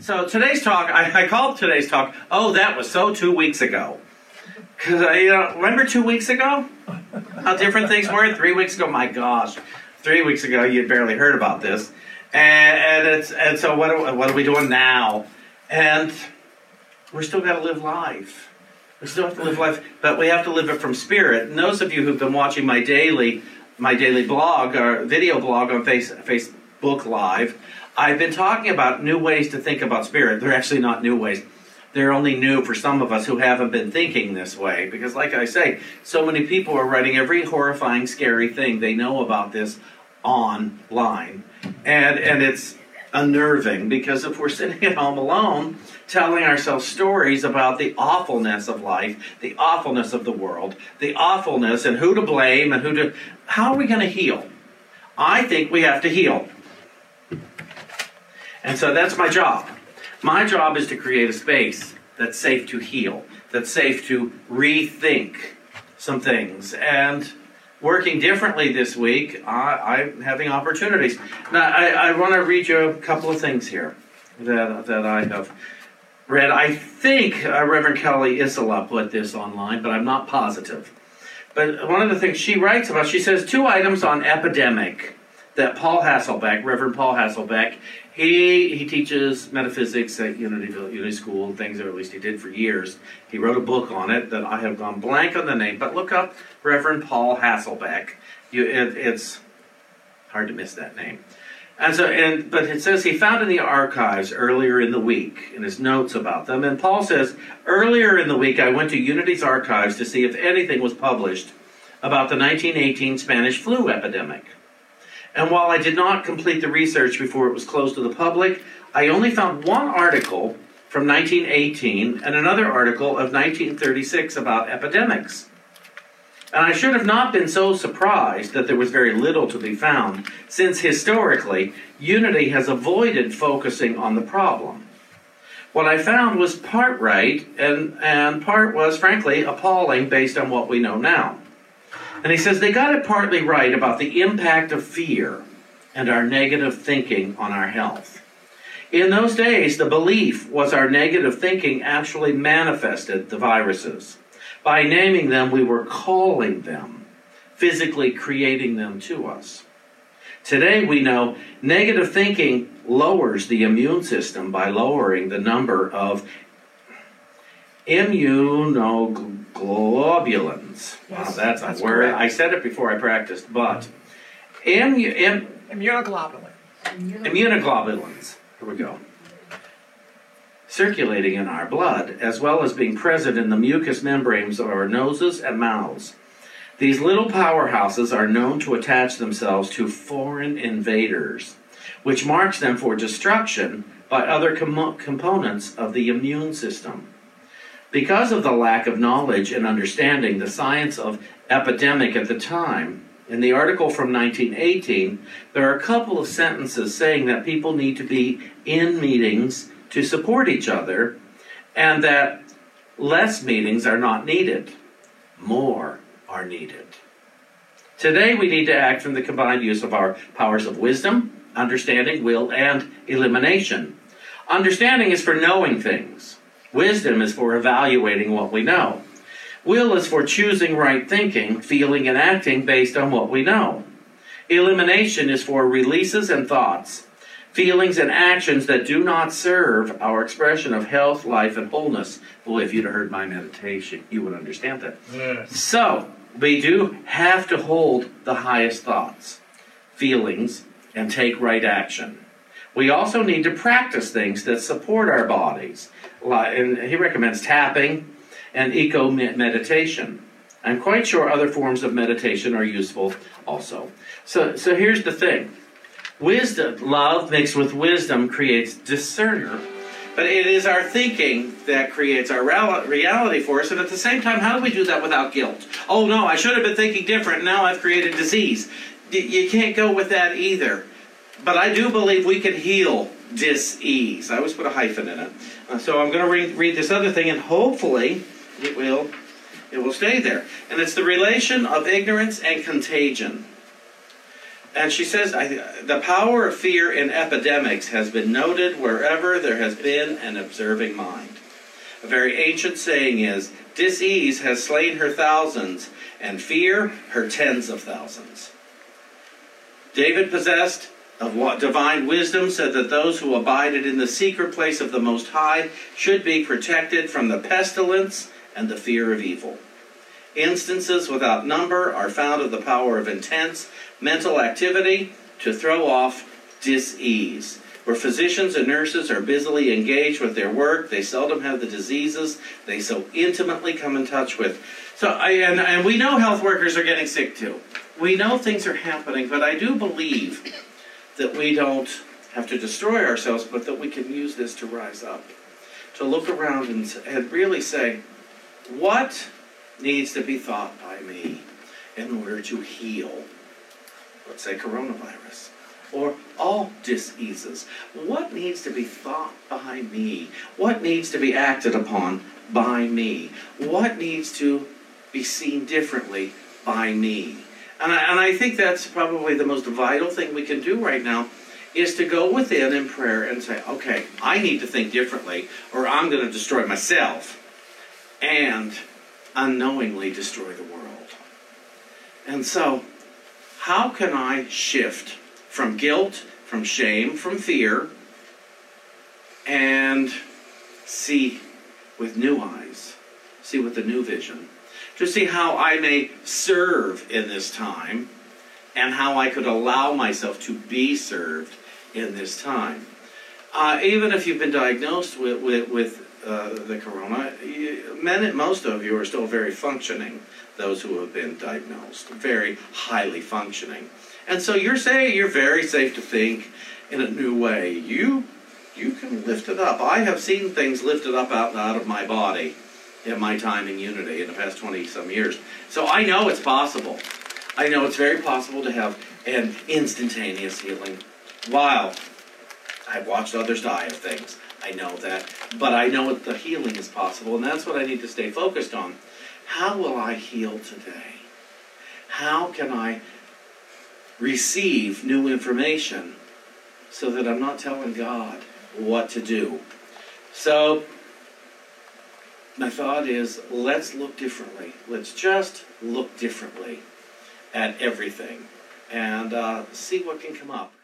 So today's talk, I, I called today's talk, oh, that was so two weeks ago. Because you know, remember two weeks ago? How different things were? Three weeks ago, my gosh. Three weeks ago, you'd barely heard about this. And, and, it's, and so what are, what are we doing now? And we're still got to live life. We still have to live life, but we have to live it from spirit. And those of you who've been watching my daily, my daily blog or video blog on face, Facebook Live, I've been talking about new ways to think about spirit. They're actually not new ways. They're only new for some of us who haven't been thinking this way. Because, like I say, so many people are writing every horrifying, scary thing they know about this online. And, and it's unnerving because if we're sitting at home alone telling ourselves stories about the awfulness of life, the awfulness of the world, the awfulness and who to blame and who to. How are we going to heal? I think we have to heal. And so that's my job. My job is to create a space that's safe to heal, that's safe to rethink some things. And working differently this week, I, am having opportunities. Now, I, I want to read you a couple of things here that, that I have read. I think uh, Reverend Kelly Isola put this online, but I'm not positive. But one of the things she writes about, she says two items on epidemic that Paul Hasselbeck, Reverend Paul Hasselbeck, he he teaches metaphysics at Unity Village Unity School, and things or at least he did for years. He wrote a book on it that I have gone blank on the name, but look up Reverend Paul Hasselbeck. You, it, it's hard to miss that name. And so, and but it says he found in the archives earlier in the week in his notes about them. And Paul says earlier in the week I went to Unity's archives to see if anything was published about the 1918 Spanish flu epidemic. And while I did not complete the research before it was closed to the public, I only found one article from 1918 and another article of 1936 about epidemics. And I should have not been so surprised that there was very little to be found, since historically, Unity has avoided focusing on the problem. What I found was part right, and, and part was, frankly, appalling based on what we know now. And he says they got it partly right about the impact of fear and our negative thinking on our health. In those days, the belief was our negative thinking actually manifested the viruses. By naming them, we were calling them, physically creating them to us. Today, we know negative thinking lowers the immune system by lowering the number of immunoglobulins. Wow, that's a word. correct. I said it before I practiced, but immu- im- Immunoglobulin. immunoglobulins. Here we go. Circulating in our blood, as well as being present in the mucous membranes of our noses and mouths. These little powerhouses are known to attach themselves to foreign invaders, which marks them for destruction by other com- components of the immune system. Because of the lack of knowledge and understanding the science of epidemic at the time, in the article from 1918, there are a couple of sentences saying that people need to be in meetings to support each other and that less meetings are not needed. More are needed. Today, we need to act from the combined use of our powers of wisdom, understanding, will, and elimination. Understanding is for knowing things. Wisdom is for evaluating what we know. Will is for choosing right thinking, feeling, and acting based on what we know. Elimination is for releases and thoughts, feelings, and actions that do not serve our expression of health, life, and wholeness. If you'd have heard my meditation, you would understand that. Yes. So, we do have to hold the highest thoughts, feelings, and take right action. We also need to practice things that support our bodies. Li- And he recommends tapping and eco meditation. I'm quite sure other forms of meditation are useful also. So, so here's the thing wisdom, love mixed with wisdom creates discerner. But it is our thinking that creates our reality for us. And at the same time, how do we do that without guilt? Oh no, I should have been thinking different. Now I've created disease. You can't go with that either. But I do believe we can heal dis-ease. I always put a hyphen in it. Uh, so I'm going to read, read this other thing, and hopefully it will it will stay there. And it's the relation of ignorance and contagion. And she says, the power of fear in epidemics has been noted wherever there has been an observing mind. A very ancient saying is, disease has slain her thousands, and fear her tens of thousands. David possessed of what divine wisdom said that those who abided in the secret place of the Most High should be protected from the pestilence and the fear of evil. Instances without number are found of the power of intense mental activity to throw off dis-ease. Where physicians and nurses are busily engaged with their work, they seldom have the diseases they so intimately come in touch with. So, and, and we know health workers are getting sick too. We know things are happening, but I do believe that we don't have to destroy ourselves, but that we can use this to rise up, to look around and, and really say, what needs to be thought by me in order to heal, let's say, coronavirus? Or all diseases. What needs to be thought by me? What needs to be acted upon by me? What needs to be seen differently by me? And I, and I think that's probably the most vital thing we can do right now is to go within in prayer and say, okay, I need to think differently or I'm going to destroy myself and unknowingly destroy the world. And so, how can I shift from guilt, from shame, from fear, and see with new eyes, see with a new vision? To see how I may serve in this time and how I could allow myself to be served in this time. Uh, even if you've been diagnosed with, with, with uh, the corona, you, many, most of you are still very functioning, those who have been diagnosed, very highly functioning. And so you're saying you're very safe to think in a new way. You, you can lift it up. I have seen things lifted up out, out of my body in my time in Unity in the past 20 some years. So I know it's possible. I know it's very possible to have an instantaneous healing while I've watched others die of things. I know that. But I know that the healing is possible, and that's what I need to stay focused on. How will I heal today? How can I receive new information so that I'm not telling God what to do? So my thought is let's look differently. Let's just look differently at everything and uh, see what can come up.